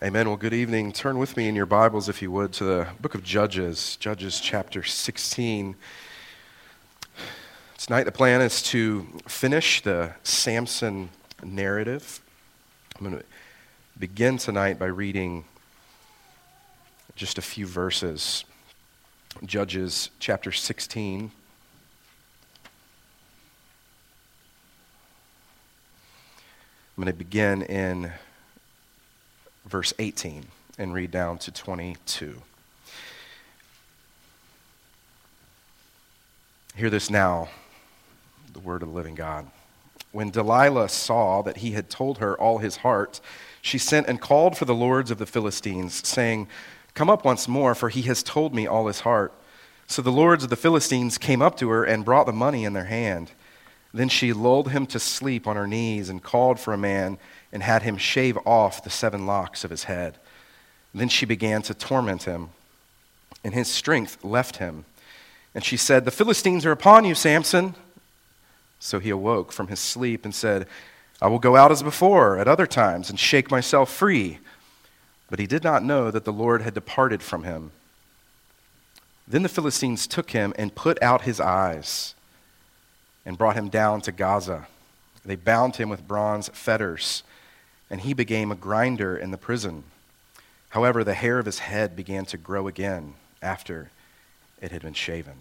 Amen. Well, good evening. Turn with me in your Bibles, if you would, to the book of Judges, Judges chapter 16. Tonight, the plan is to finish the Samson narrative. I'm going to begin tonight by reading just a few verses. Judges chapter 16. I'm going to begin in verse 18 and read down to 22. Hear this now, the word of the living God. When Delilah saw that he had told her all his heart, she sent and called for the lords of the Philistines, saying, Come up once more, for he has told me all his heart. So the lords of the Philistines came up to her and brought the money in their hand. Then she lulled him to sleep on her knees and called for a man and had him shave off the seven locks of his head. Then she began to torment him, and his strength left him. And she said, The Philistines are upon you, Samson. So he awoke from his sleep and said, I will go out as before at other times and shake myself free. But he did not know that the Lord had departed from him. Then the Philistines took him and put out his eyes and brought him down to Gaza. They bound him with bronze fetters and he became a grinder in the prison. However, the hair of his head began to grow again after it had been shaven.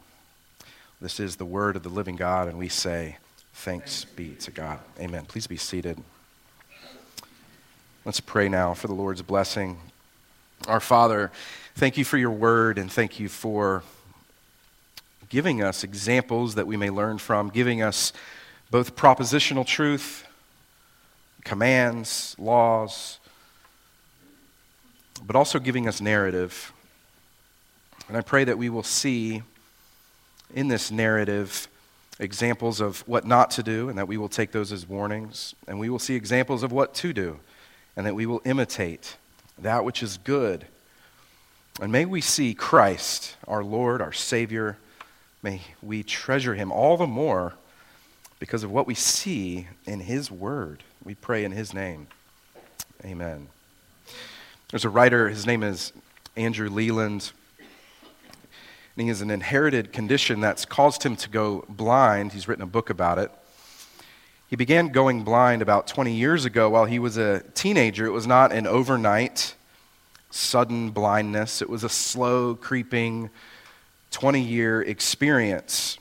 This is the word of the living God, and we say, Thanks be to God. Amen. Please be seated. Let's pray now for the Lord's blessing. Our Father, thank you for your word, and thank you for giving us examples that we may learn from, giving us both propositional truth commands, laws, but also giving us narrative. And I pray that we will see in this narrative examples of what not to do, and that we will take those as warnings. And we will see examples of what to do, and that we will imitate that which is good. And may we see Christ, our Lord, our Savior. May we treasure him all the more because of what we see in his word. We pray in his name. Amen. There's a writer, his name is Andrew Leland. And he has an inherited condition that's caused him to go blind. He's written a book about it. He began going blind about 20 years ago while he was a teenager. It was not an overnight, sudden blindness, it was a slow, creeping, 20 year experience.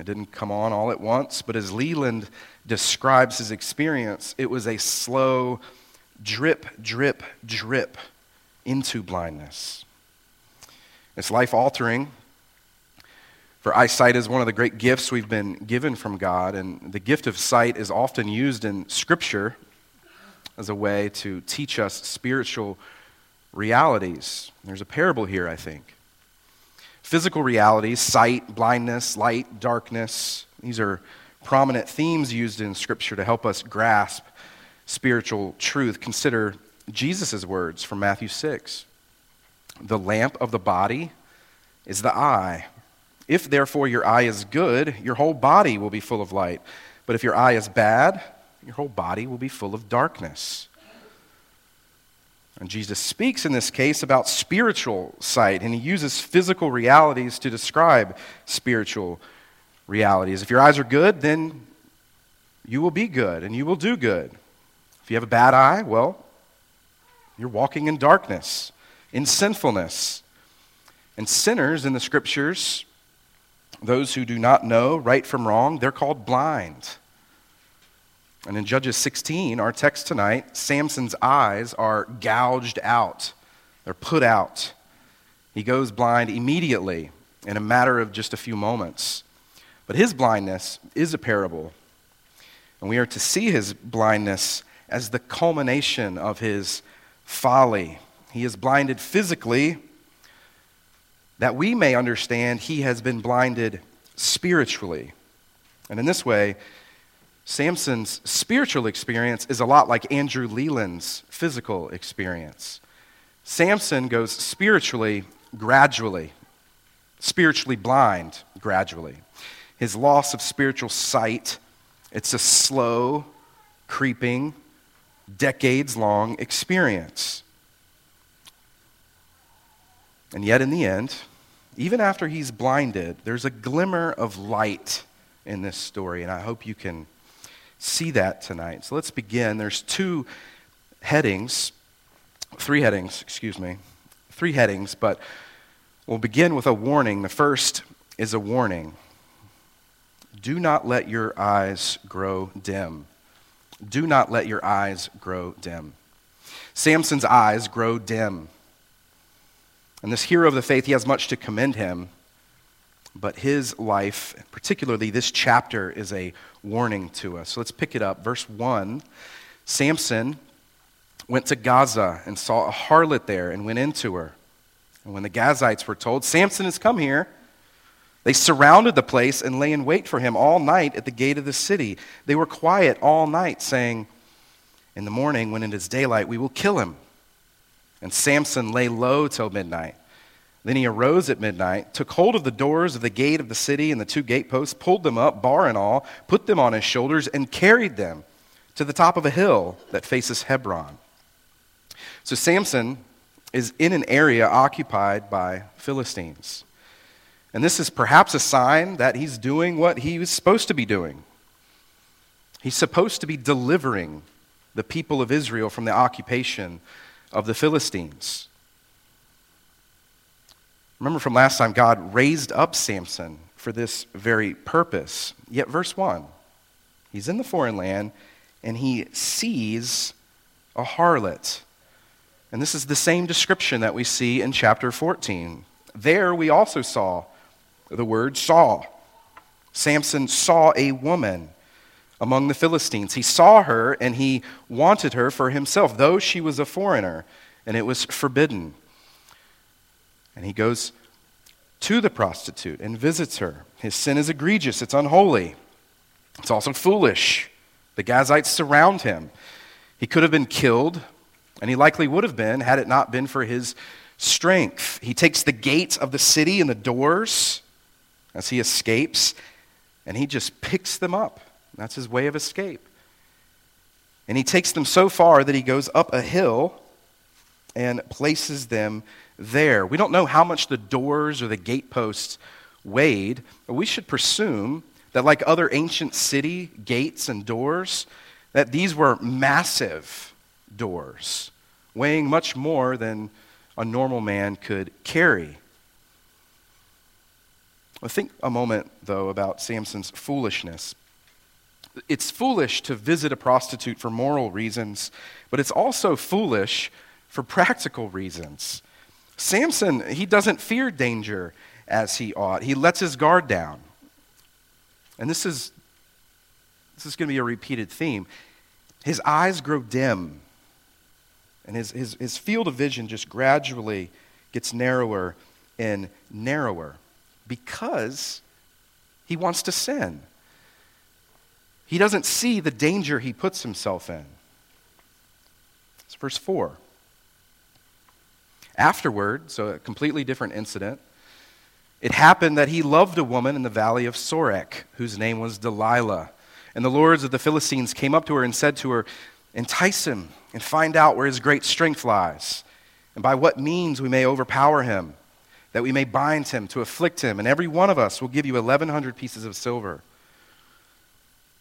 It didn't come on all at once, but as Leland describes his experience, it was a slow drip, drip, drip into blindness. It's life altering. For eyesight is one of the great gifts we've been given from God, and the gift of sight is often used in Scripture as a way to teach us spiritual realities. There's a parable here, I think. Physical realities, sight, blindness, light, darkness, these are prominent themes used in Scripture to help us grasp spiritual truth. Consider Jesus' words from Matthew 6 The lamp of the body is the eye. If therefore your eye is good, your whole body will be full of light. But if your eye is bad, your whole body will be full of darkness. And Jesus speaks in this case about spiritual sight, and he uses physical realities to describe spiritual realities. If your eyes are good, then you will be good and you will do good. If you have a bad eye, well, you're walking in darkness, in sinfulness. And sinners in the scriptures, those who do not know right from wrong, they're called blind. And in Judges 16, our text tonight, Samson's eyes are gouged out, they're put out. He goes blind immediately in a matter of just a few moments. But his blindness is a parable. And we are to see his blindness as the culmination of his folly. He is blinded physically, that we may understand he has been blinded spiritually. And in this way, Samson's spiritual experience is a lot like Andrew Leland's physical experience. Samson goes spiritually gradually, spiritually blind gradually his loss of spiritual sight. It's a slow, creeping, decades long experience. And yet, in the end, even after he's blinded, there's a glimmer of light in this story, and I hope you can see that tonight. So let's begin. There's two headings, three headings, excuse me, three headings, but we'll begin with a warning. The first is a warning Do not let your eyes grow dim. Do not let your eyes grow dim. Samson's eyes grow dim. And this hero of the faith, he has much to commend him, but his life, particularly this chapter, is a warning to us. So let's pick it up. Verse 1 Samson went to Gaza and saw a harlot there and went into her. And when the Gazites were told, Samson has come here, they surrounded the place and lay in wait for him all night at the gate of the city. They were quiet all night, saying, In the morning, when it is daylight, we will kill him. And Samson lay low till midnight. Then he arose at midnight, took hold of the doors of the gate of the city and the two gateposts, pulled them up, bar and all, put them on his shoulders, and carried them to the top of a hill that faces Hebron. So Samson is in an area occupied by Philistines. And this is perhaps a sign that he's doing what he was supposed to be doing. He's supposed to be delivering the people of Israel from the occupation of the Philistines. Remember from last time, God raised up Samson for this very purpose. Yet, verse 1 he's in the foreign land and he sees a harlot. And this is the same description that we see in chapter 14. There we also saw the word saw. Samson saw a woman among the Philistines. He saw her and he wanted her for himself, though she was a foreigner, and it was forbidden. And he goes to the prostitute and visits her. His sin is egregious, it's unholy, it's also foolish. The Gazites surround him. He could have been killed, and he likely would have been had it not been for his strength. He takes the gates of the city and the doors as he escapes, and he just picks them up. That's his way of escape. And he takes them so far that he goes up a hill and places them there. We don't know how much the doors or the gateposts weighed, but we should presume that, like other ancient city gates and doors, that these were massive doors, weighing much more than a normal man could carry. Well, think a moment, though, about Samson's foolishness. It's foolish to visit a prostitute for moral reasons, but it's also foolish for practical reasons. Samson, he doesn't fear danger as he ought. He lets his guard down. And this is this is going to be a repeated theme. His eyes grow dim, and his, his, his field of vision just gradually gets narrower and narrower because he wants to sin. He doesn't see the danger he puts himself in. It's verse 4. Afterward, so a completely different incident, it happened that he loved a woman in the valley of Sorek, whose name was Delilah. And the lords of the Philistines came up to her and said to her, Entice him and find out where his great strength lies, and by what means we may overpower him, that we may bind him to afflict him, and every one of us will give you 1,100 pieces of silver.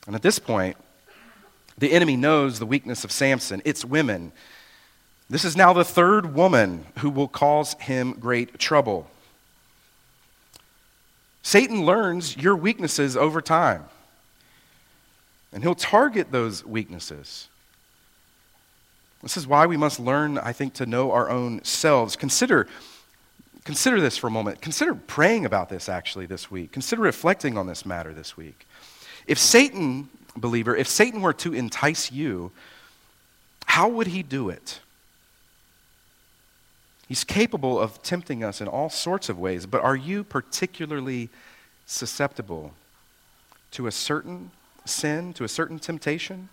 And at this point, the enemy knows the weakness of Samson. It's women. This is now the third woman who will cause him great trouble. Satan learns your weaknesses over time, and he'll target those weaknesses. This is why we must learn, I think, to know our own selves. Consider, consider this for a moment. Consider praying about this actually this week. Consider reflecting on this matter this week. If Satan, believer, if Satan were to entice you, how would he do it? He's capable of tempting us in all sorts of ways, but are you particularly susceptible to a certain sin, to a certain temptation?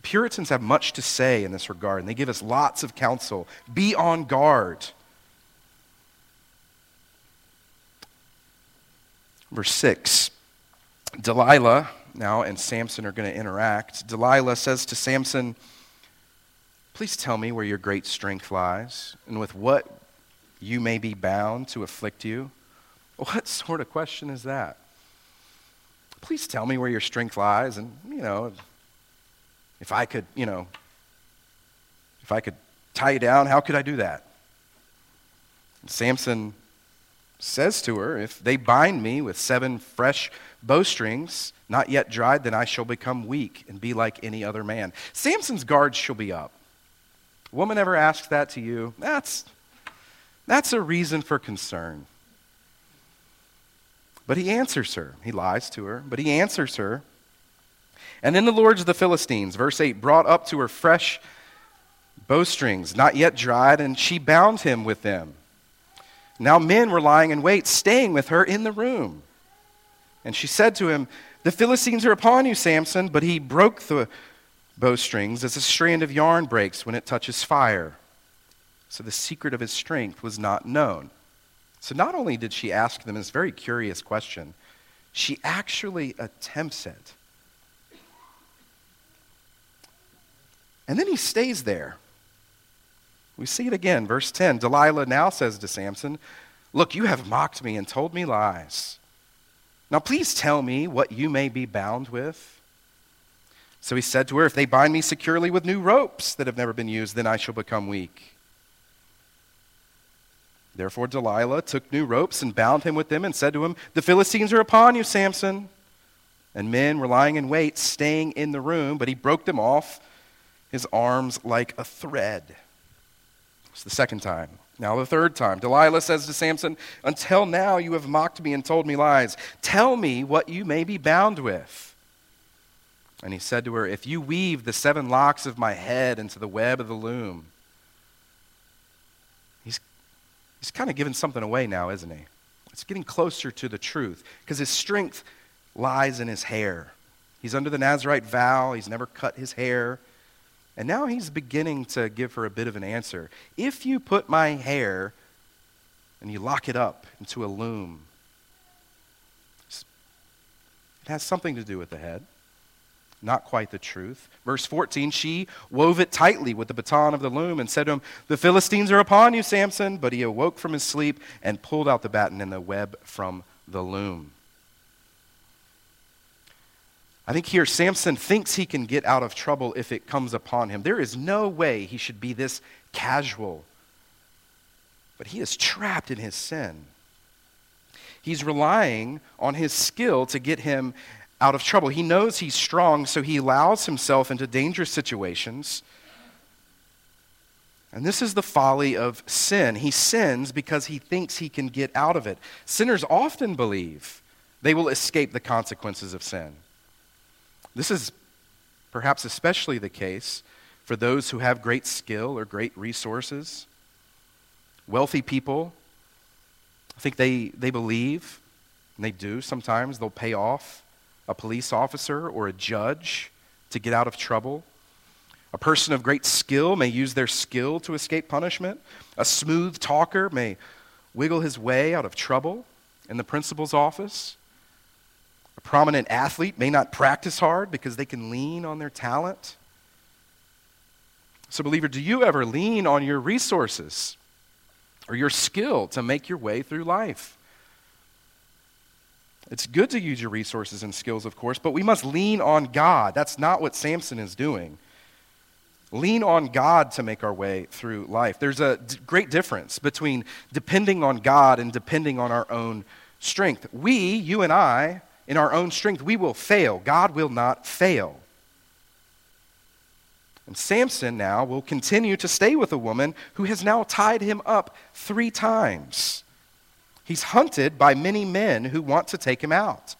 Puritans have much to say in this regard, and they give us lots of counsel. Be on guard. Verse 6 Delilah, now and Samson are going to interact. Delilah says to Samson, Please tell me where your great strength lies, and with what you may be bound to afflict you? What sort of question is that? Please tell me where your strength lies, and, you know, if I could, you know, if I could tie you down, how could I do that? And Samson says to her, If they bind me with seven fresh bowstrings, not yet dried, then I shall become weak and be like any other man. Samson's guards shall be up. Woman ever asks that to you? That's, that's a reason for concern. But he answers her. He lies to her, but he answers her. And then the lords of the Philistines, verse 8, brought up to her fresh bowstrings, not yet dried, and she bound him with them. Now men were lying in wait, staying with her in the room. And she said to him, The Philistines are upon you, Samson. But he broke the bowstrings as a strand of yarn breaks when it touches fire. So the secret of his strength was not known. So not only did she ask them this very curious question, she actually attempts it. And then he stays there. We see it again, verse 10. Delilah now says to Samson, Look, you have mocked me and told me lies. Now please tell me what you may be bound with. So he said to her, If they bind me securely with new ropes that have never been used, then I shall become weak. Therefore, Delilah took new ropes and bound him with them and said to him, The Philistines are upon you, Samson. And men were lying in wait, staying in the room, but he broke them off, his arms like a thread. It's the second time. Now, the third time. Delilah says to Samson, Until now you have mocked me and told me lies. Tell me what you may be bound with. And he said to her, If you weave the seven locks of my head into the web of the loom, He's he's kind of giving something away now, isn't he? It's getting closer to the truth because his strength lies in his hair. He's under the Nazarite vow, he's never cut his hair. And now he's beginning to give her a bit of an answer. If you put my hair and you lock it up into a loom, it has something to do with the head not quite the truth. Verse 14, she wove it tightly with the batten of the loom and said to him, The Philistines are upon you, Samson. But he awoke from his sleep and pulled out the batten and the web from the loom. I think here Samson thinks he can get out of trouble if it comes upon him. There is no way he should be this casual. But he is trapped in his sin. He's relying on his skill to get him out of trouble. He knows he's strong, so he allows himself into dangerous situations. And this is the folly of sin. He sins because he thinks he can get out of it. Sinners often believe they will escape the consequences of sin. This is perhaps especially the case for those who have great skill or great resources. Wealthy people, I think they, they believe, and they do sometimes, they'll pay off a police officer or a judge to get out of trouble. A person of great skill may use their skill to escape punishment. A smooth talker may wiggle his way out of trouble in the principal's office. Prominent athlete may not practice hard because they can lean on their talent. So, believer, do you ever lean on your resources or your skill to make your way through life? It's good to use your resources and skills, of course, but we must lean on God. That's not what Samson is doing. Lean on God to make our way through life. There's a d- great difference between depending on God and depending on our own strength. We, you and I, in our own strength, we will fail. God will not fail. And Samson now will continue to stay with a woman who has now tied him up three times. He's hunted by many men who want to take him out.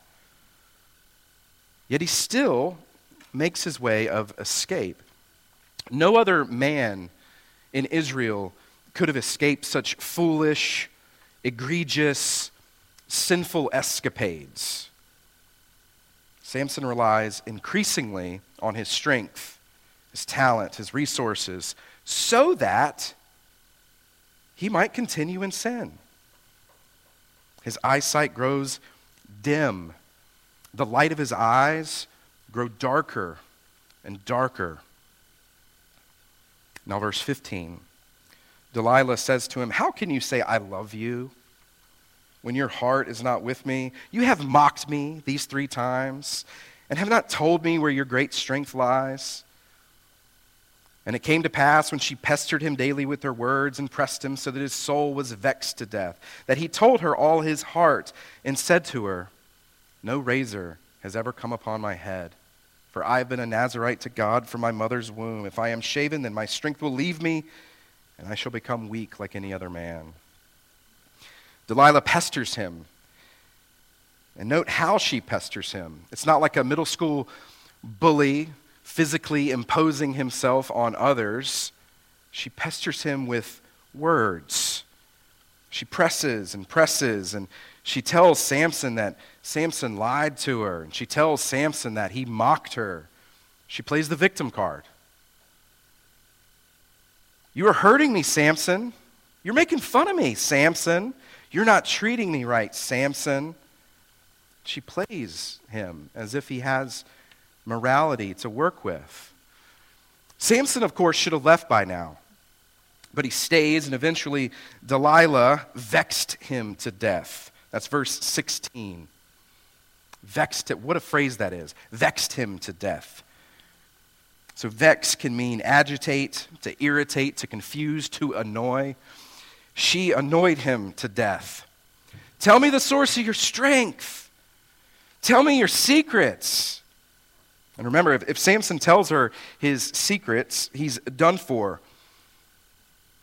Yet he still makes his way of escape. No other man in Israel could have escaped such foolish, egregious, sinful escapades. Samson relies increasingly on his strength, his talent, his resources, so that he might continue in sin. His eyesight grows dim. The light of his eyes grow darker and darker. Now, verse 15. Delilah says to him, How can you say, I love you, when your heart is not with me? You have mocked me these three times, and have not told me where your great strength lies. And it came to pass when she pestered him daily with her words and pressed him so that his soul was vexed to death, that he told her all his heart and said to her, No razor has ever come upon my head, for I have been a Nazarite to God from my mother's womb. If I am shaven, then my strength will leave me, and I shall become weak like any other man. Delilah pesters him. And note how she pesters him. It's not like a middle school bully physically imposing himself on others, she pesters him with words. She presses and presses, and she tells Samson that Samson lied to her, and she tells Samson that he mocked her. She plays the victim card. You are hurting me, Samson. You're making fun of me, Samson. You're not treating me right, Samson. She plays him as if he has morality to work with. Samson, of course, should have left by now, but he stays, and eventually Delilah vexed him to death. That's verse 16. Vexed it. What a phrase that is. Vexed him to death. So, vex can mean agitate, to irritate, to confuse, to annoy. She annoyed him to death. Tell me the source of your strength. Tell me your secrets. And remember, if, if Samson tells her his secrets, he's done for.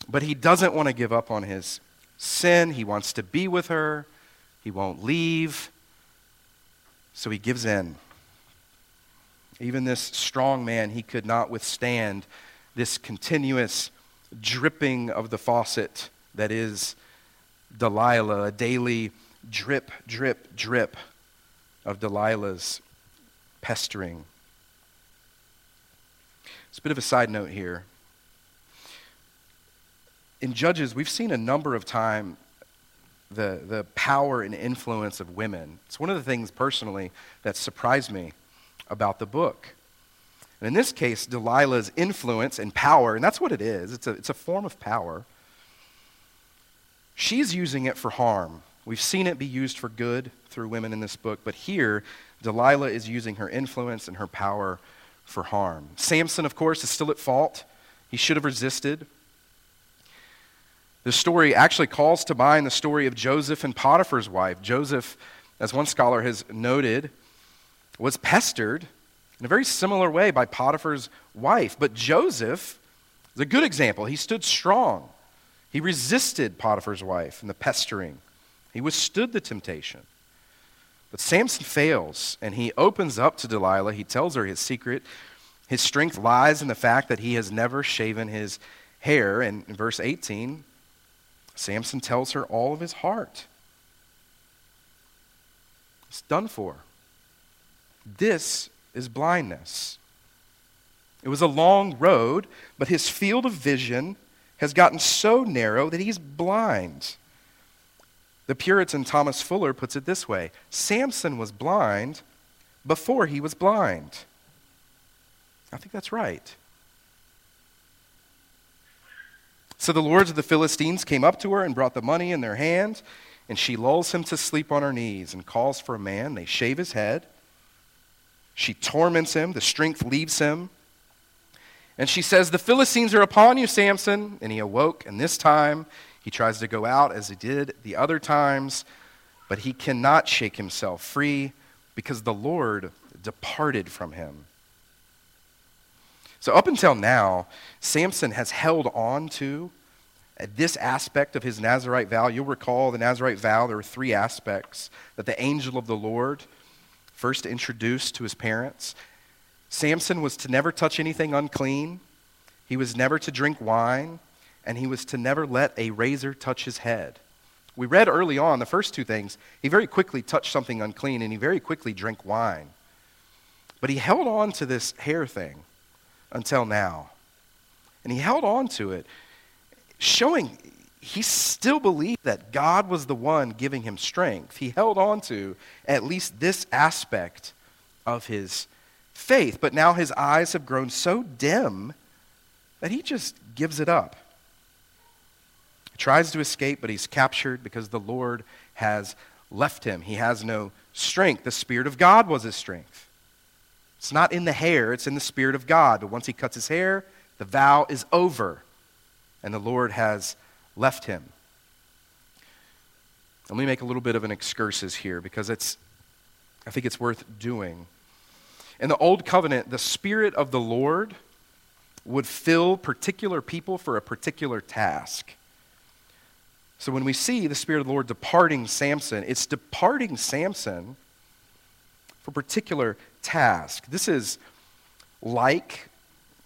But he doesn't want to give up on his sin. He wants to be with her. He won't leave. So he gives in. Even this strong man, he could not withstand this continuous dripping of the faucet that is Delilah, a daily drip, drip, drip of Delilah's pestering. It's a bit of a side note here. In Judges, we've seen a number of times the, the power and influence of women. It's one of the things personally that surprised me about the book. And in this case, Delilah's influence and power, and that's what it is, it's a, it's a form of power. She's using it for harm. We've seen it be used for good through women in this book, but here, Delilah is using her influence and her power for harm. Samson, of course, is still at fault. He should have resisted. The story actually calls to mind the story of Joseph and Potiphar's wife. Joseph, as one scholar has noted, was pestered in a very similar way by Potiphar's wife. But Joseph is a good example. He stood strong, he resisted Potiphar's wife and the pestering, he withstood the temptation. But Samson fails, and he opens up to Delilah. He tells her his secret. His strength lies in the fact that he has never shaven his hair. And in verse 18, Samson tells her all of his heart. It's done for. This is blindness. It was a long road, but his field of vision has gotten so narrow that he's blind. The Puritan Thomas Fuller puts it this way Samson was blind before he was blind. I think that's right. So the lords of the Philistines came up to her and brought the money in their hand, and she lulls him to sleep on her knees and calls for a man. They shave his head. She torments him, the strength leaves him. And she says, The Philistines are upon you, Samson. And he awoke, and this time he tries to go out as he did the other times, but he cannot shake himself free because the Lord departed from him. So, up until now, Samson has held on to this aspect of his Nazarite vow. You'll recall the Nazarite vow, there were three aspects that the angel of the Lord first introduced to his parents. Samson was to never touch anything unclean, he was never to drink wine, and he was to never let a razor touch his head. We read early on the first two things. He very quickly touched something unclean and he very quickly drank wine. But he held on to this hair thing until now. And he held on to it, showing he still believed that God was the one giving him strength. He held on to at least this aspect of his faith. But now his eyes have grown so dim that he just gives it up. He tries to escape, but he's captured because the Lord has left him. He has no strength. The Spirit of God was his strength. It's not in the hair, it's in the Spirit of God. But once he cuts his hair, the vow is over, and the Lord has left him. Let me make a little bit of an excursus here because it's, I think it's worth doing. In the Old Covenant, the Spirit of the Lord would fill particular people for a particular task. So when we see the Spirit of the Lord departing Samson, it's departing Samson for a particular task. This is like,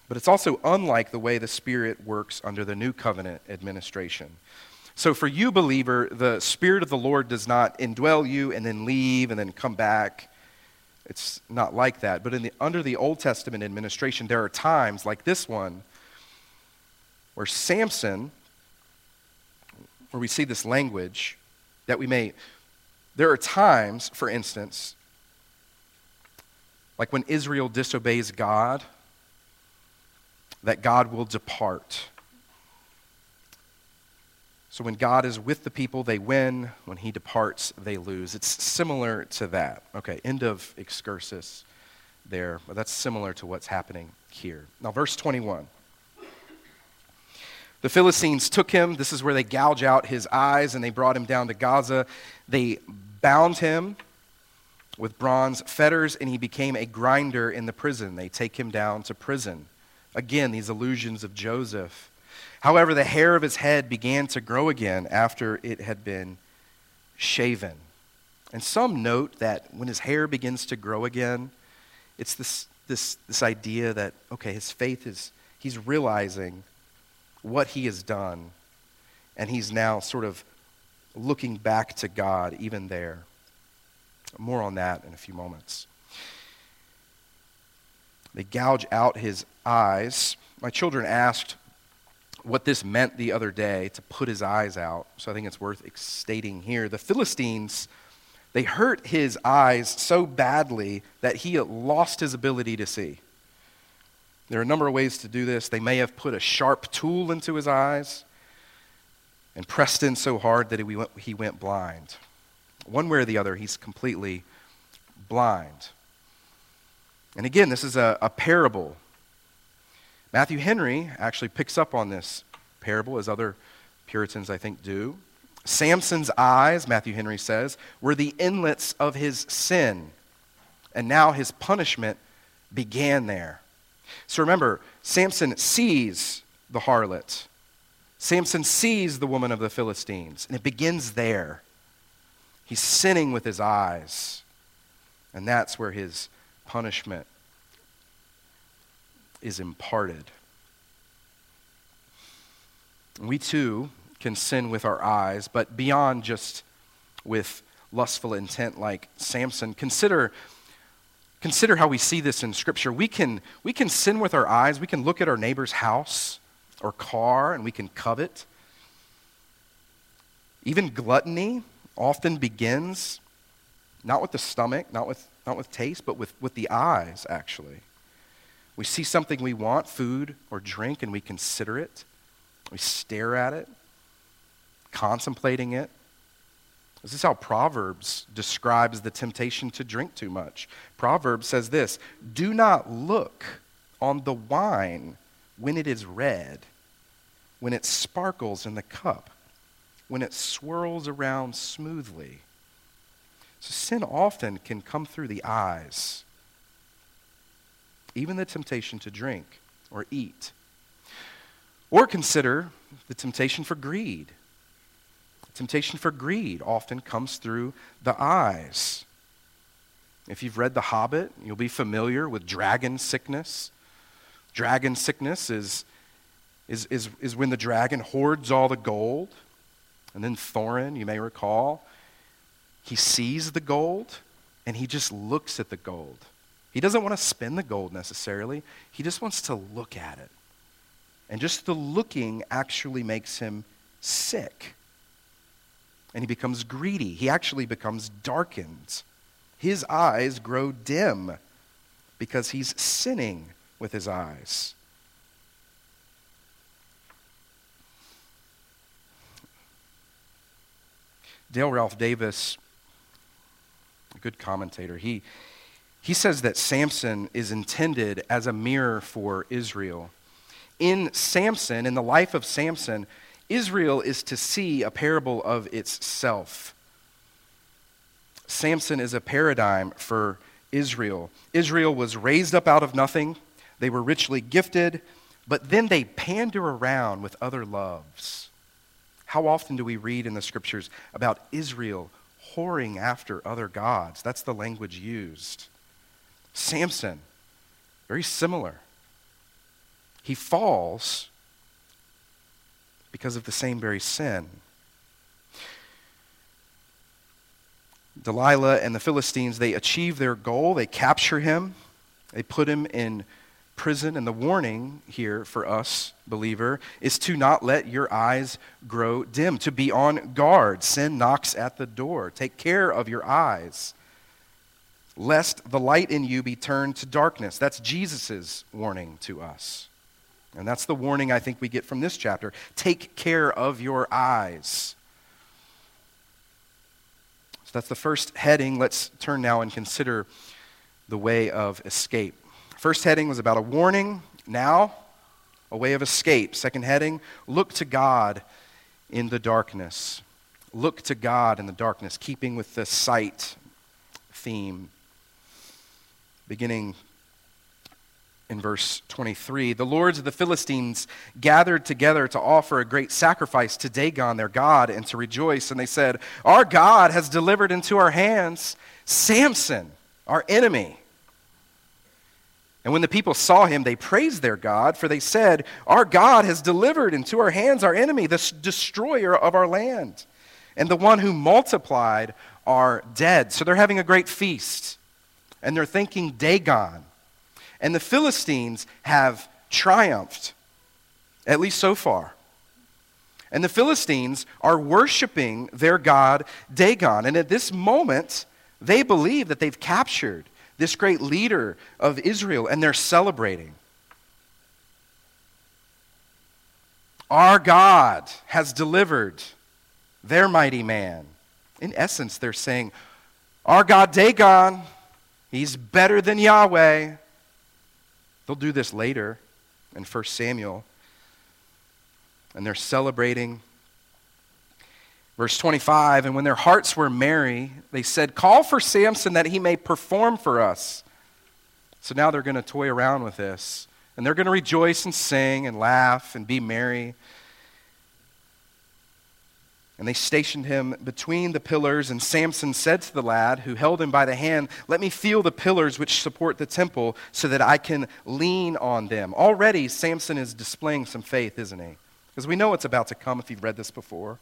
but it's also unlike the way the Spirit works under the New Covenant administration. So for you, believer, the Spirit of the Lord does not indwell you and then leave and then come back. It's not like that. But in the, under the Old Testament administration, there are times like this one where Samson, where we see this language that we may, there are times, for instance, like when Israel disobeys God, that God will depart. So when God is with the people, they win. When he departs, they lose. It's similar to that. Okay, end of excursus there. But that's similar to what's happening here. Now, verse 21. The Philistines took him. This is where they gouge out his eyes and they brought him down to Gaza. They bound him with bronze fetters and he became a grinder in the prison. They take him down to prison. Again, these allusions of Joseph. However, the hair of his head began to grow again after it had been shaven. And some note that when his hair begins to grow again, it's this, this, this idea that, okay, his faith is, he's realizing what he has done, and he's now sort of looking back to God even there. More on that in a few moments. They gouge out his eyes. My children asked what this meant the other day to put his eyes out. So I think it's worth stating here. The Philistines, they hurt his eyes so badly that he lost his ability to see. There are a number of ways to do this. They may have put a sharp tool into his eyes and pressed in so hard that he went, he went blind. One way or the other, he's completely blind. And again, this is a, a parable Matthew Henry actually picks up on this parable, as other Puritans, I think, do. Samson's eyes, Matthew Henry says, were the inlets of his sin, and now his punishment began there. So remember, Samson sees the harlot. Samson sees the woman of the Philistines, and it begins there. He's sinning with his eyes, and that's where his punishment is imparted. We too can sin with our eyes, but beyond just with lustful intent like Samson, consider, consider how we see this in Scripture. We can, we can sin with our eyes, we can look at our neighbor's house or car and we can covet. Even gluttony often begins not with the stomach, not with, not with taste, but with, with the eyes, actually. We see something we want, food or drink, and we consider it. We stare at it, contemplating it. This is how Proverbs describes the temptation to drink too much. Proverbs says this Do not look on the wine when it is red, when it sparkles in the cup, when it swirls around smoothly. So sin often can come through the eyes even the temptation to drink or eat. Or consider the temptation for greed. The temptation for greed often comes through the eyes. If you've read The Hobbit, you'll be familiar with dragon sickness. Dragon sickness is, is, is, is when the dragon hoards all the gold. And then Thorin, you may recall, he sees the gold and he just looks at the gold. He doesn't want to spend the gold necessarily, he just wants to look at it. And just the looking actually makes him sick. And he becomes greedy. He actually becomes darkened. His eyes grow dim because he's sinning with his eyes. Dale Ralph Davis, a good commentator, he, he says that Samson is intended as a mirror for Israel. In Samson, in the life of Samson, Israel is to see a parable of itself. Samson is a paradigm for Israel. Israel was raised up out of nothing, they were richly gifted, but then they pander around with other loves. How often do we read in the scriptures about Israel whoring after other gods? That's the language used. Samson, very similar. He falls because of the same very sin. Delilah and the Philistines, they achieve their goal. They capture him. They put him in prison. And the warning here for us, believer, is to not let your eyes grow dim, to be on guard. Sin knocks at the door. Take care of your eyes, lest the light in you be turned to darkness. That's Jesus' warning to us. And that's the warning I think we get from this chapter. Take care of your eyes. So that's the first heading. Let's turn now and consider the way of escape. First heading was about a warning. Now, a way of escape. Second heading, look to God in the darkness. Look to God in the darkness, keeping with the sight theme. Beginning in verse 23 the lords of the Philistines gathered together to offer a great sacrifice to Dagon, their God, and to rejoice. And they said, Our God has delivered into our hands Samson, our enemy. And when the people saw him, they praised their God, for they said, Our God has delivered into our hands our enemy, the destroyer of our land, and the one who multiplied our dead. So they're having a great feast, and they're thanking Dagon and the Philistines have triumphed, at least so far. And the Philistines are worshiping their god Dagon. And at this moment, they believe that they've captured this great leader of Israel and they're celebrating. Our God has delivered their mighty man. In essence, they're saying, Our God Dagon, he's better than Yahweh. They'll do this later in 1 Samuel. And they're celebrating. Verse 25, and when their hearts were merry, they said, Call for Samson that he may perform for us. So now they're going to toy around with this. And they're going to rejoice and sing and laugh and be merry. And they stationed him between the pillars, and Samson said to the lad who held him by the hand, Let me feel the pillars which support the temple so that I can lean on them. Already, Samson is displaying some faith, isn't he? Because we know what's about to come if you've read this before.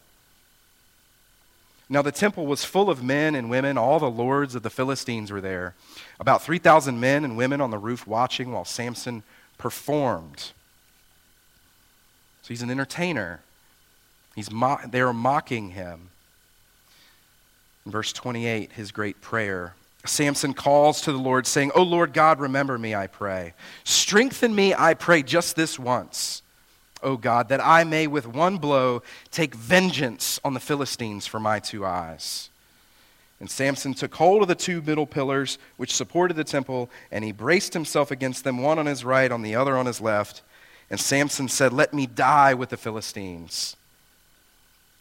Now, the temple was full of men and women. All the lords of the Philistines were there. About 3,000 men and women on the roof watching while Samson performed. So he's an entertainer. He's mo- they are mocking him. In verse 28, his great prayer. Samson calls to the Lord, saying, O Lord God, remember me, I pray. Strengthen me, I pray, just this once, O God, that I may with one blow take vengeance on the Philistines for my two eyes. And Samson took hold of the two middle pillars which supported the temple, and he braced himself against them, one on his right, on the other on his left. And Samson said, Let me die with the Philistines.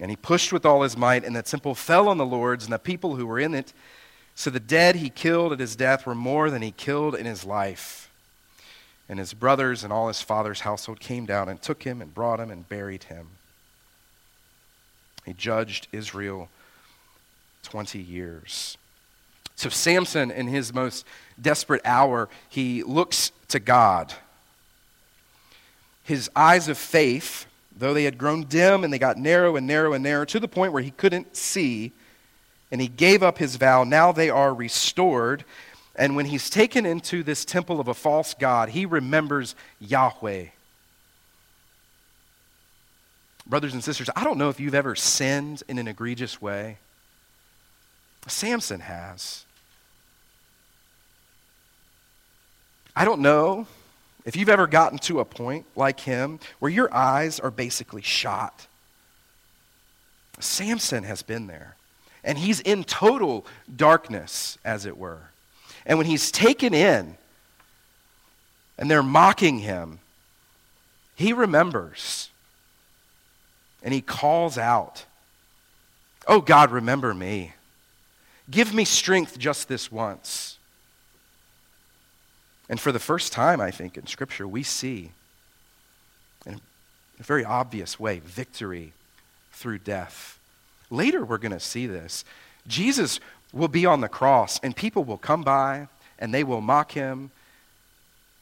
And he pushed with all his might, and the temple fell on the lords and the people who were in it. So the dead he killed at his death were more than he killed in his life. And his brothers and all his father's household came down and took him and brought him and buried him. He judged Israel 20 years. So Samson, in his most desperate hour, he looks to God. His eyes of faith though they had grown dim and they got narrow and narrow and narrow to the point where he couldn't see, and he gave up his vow, now they are restored. And when he's taken into this temple of a false God, he remembers Yahweh. Brothers and sisters, I don't know if you've ever sinned in an egregious way. Samson has. I don't know if you've ever gotten to a point like him where your eyes are basically shot, Samson has been there. and he's in total darkness, as it were. And when he's taken in and they're mocking him, he remembers and he calls out, Oh God, remember me. Give me strength just this once. And for the first time, I think, in Scripture, we see in a very obvious way victory through death. Later, we're going to see this. Jesus will be on the cross, and people will come by and they will mock him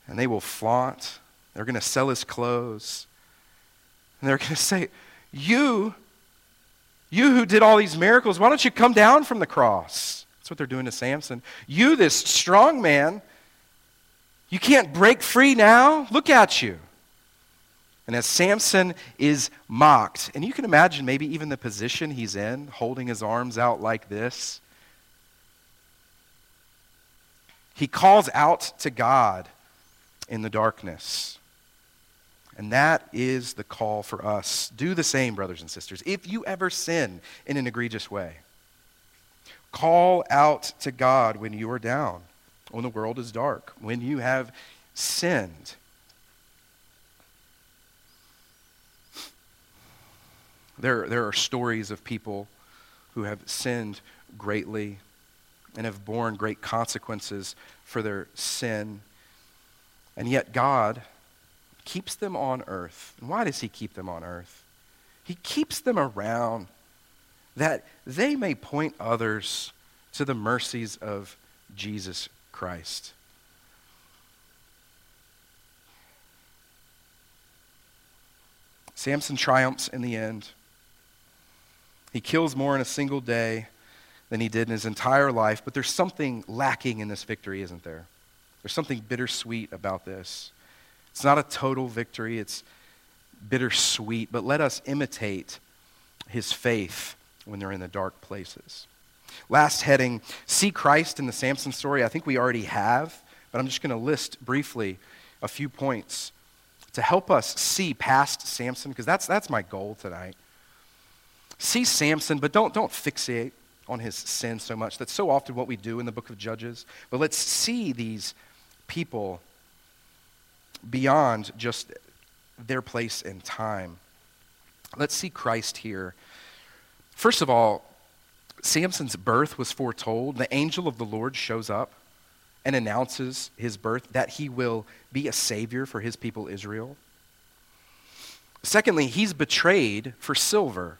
and they will flaunt. They're going to sell his clothes. And they're going to say, You, you who did all these miracles, why don't you come down from the cross? That's what they're doing to Samson. You, this strong man, you can't break free now? Look at you. And as Samson is mocked, and you can imagine maybe even the position he's in, holding his arms out like this, he calls out to God in the darkness. And that is the call for us. Do the same, brothers and sisters. If you ever sin in an egregious way, call out to God when you are down when the world is dark, when you have sinned. There, there are stories of people who have sinned greatly and have borne great consequences for their sin. And yet, God keeps them on earth. And why does He keep them on earth? He keeps them around that they may point others to the mercies of Jesus Christ. Samson triumphs in the end. He kills more in a single day than he did in his entire life, but there's something lacking in this victory, isn't there? There's something bittersweet about this. It's not a total victory, it's bittersweet, but let us imitate his faith when they're in the dark places. Last heading, see Christ in the Samson story. I think we already have, but I'm just going to list briefly a few points to help us see past Samson, because that's, that's my goal tonight. See Samson, but don't, don't fixate on his sin so much. That's so often what we do in the book of Judges. But let's see these people beyond just their place in time. Let's see Christ here. First of all, Samson's birth was foretold. The angel of the Lord shows up and announces his birth, that he will be a savior for his people Israel. Secondly, he's betrayed for silver.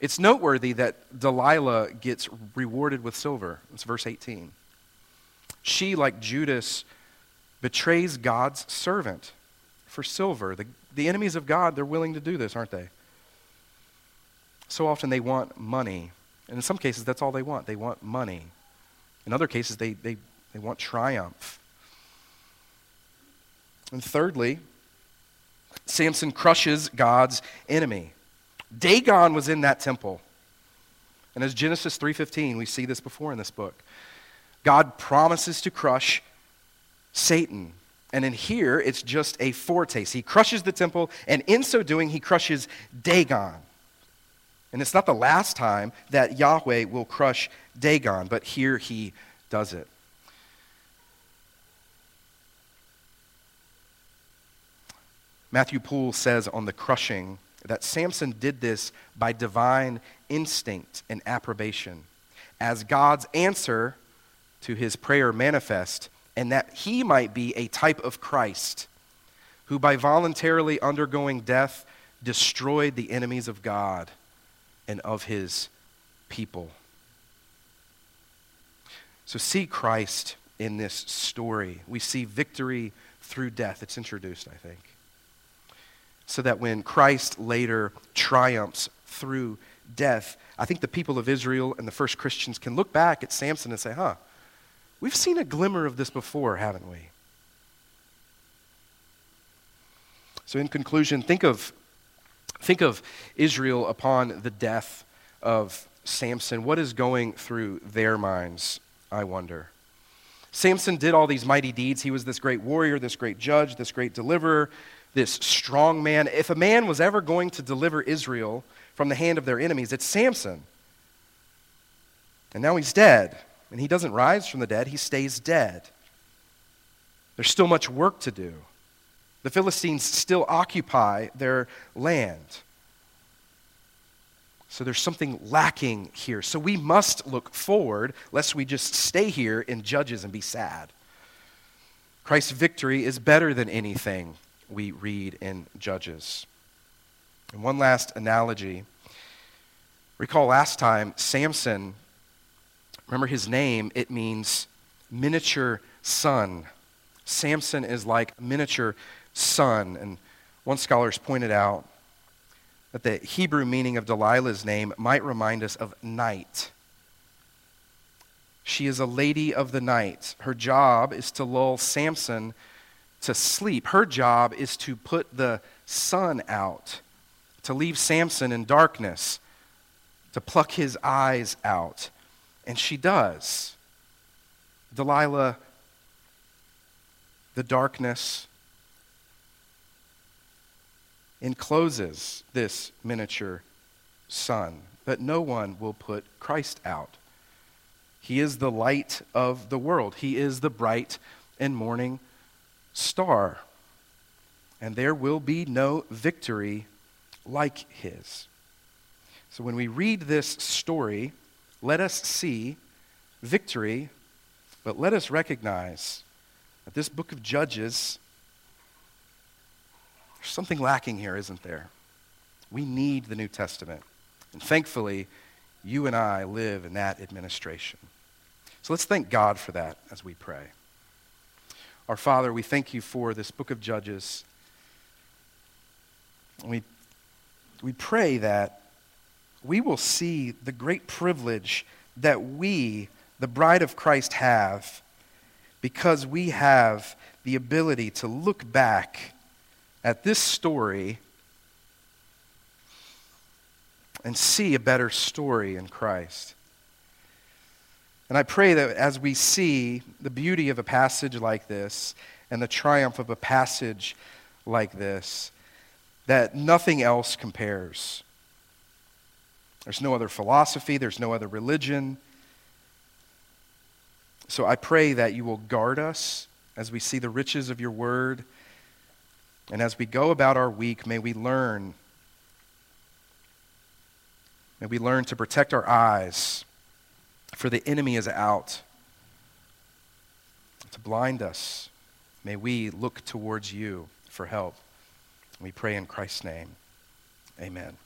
It's noteworthy that Delilah gets rewarded with silver. It's verse 18. She, like Judas, betrays God's servant for silver. The, the enemies of God, they're willing to do this, aren't they? So often they want money. And in some cases, that's all they want. They want money. In other cases, they, they, they want triumph. And thirdly, Samson crushes God's enemy. Dagon was in that temple. And as Genesis 3:15, we see this before in this book. God promises to crush Satan. And in here, it's just a foretaste. He crushes the temple, and in so doing, he crushes Dagon. And it's not the last time that Yahweh will crush Dagon, but here he does it. Matthew Poole says on the crushing that Samson did this by divine instinct and approbation as God's answer to his prayer manifest, and that he might be a type of Christ who, by voluntarily undergoing death, destroyed the enemies of God and of his people. So, see Christ in this story. We see victory through death. It's introduced, I think. So that when Christ later triumphs through death, I think the people of Israel and the first Christians can look back at Samson and say, huh, we've seen a glimmer of this before, haven't we? So, in conclusion, think of Think of Israel upon the death of Samson. What is going through their minds, I wonder? Samson did all these mighty deeds. He was this great warrior, this great judge, this great deliverer, this strong man. If a man was ever going to deliver Israel from the hand of their enemies, it's Samson. And now he's dead. And he doesn't rise from the dead, he stays dead. There's still much work to do. The Philistines still occupy their land. So there's something lacking here. So we must look forward, lest we just stay here in Judges and be sad. Christ's victory is better than anything we read in Judges. And one last analogy. Recall last time, Samson, remember his name, it means miniature sun. Samson is like miniature sun. And one scholar has pointed out that the Hebrew meaning of Delilah's name might remind us of night. She is a lady of the night. Her job is to lull Samson to sleep. Her job is to put the sun out, to leave Samson in darkness, to pluck his eyes out. And she does. Delilah, the darkness, encloses this miniature sun, but no one will put Christ out. He is the light of the world. He is the bright and morning star. And there will be no victory like his. So when we read this story, let us see victory, but let us recognize that this book of Judges, there's something lacking here, isn't there? We need the New Testament. And thankfully, you and I live in that administration. So let's thank God for that as we pray. Our Father, we thank you for this book of Judges. We, we pray that we will see the great privilege that we, the bride of Christ, have because we have the ability to look back at this story and see a better story in Christ. And I pray that as we see the beauty of a passage like this and the triumph of a passage like this, that nothing else compares. There's no other philosophy, there's no other religion. So I pray that you will guard us as we see the riches of your word. And as we go about our week, may we learn. May we learn to protect our eyes for the enemy is out to blind us. May we look towards you for help. We pray in Christ's name. Amen.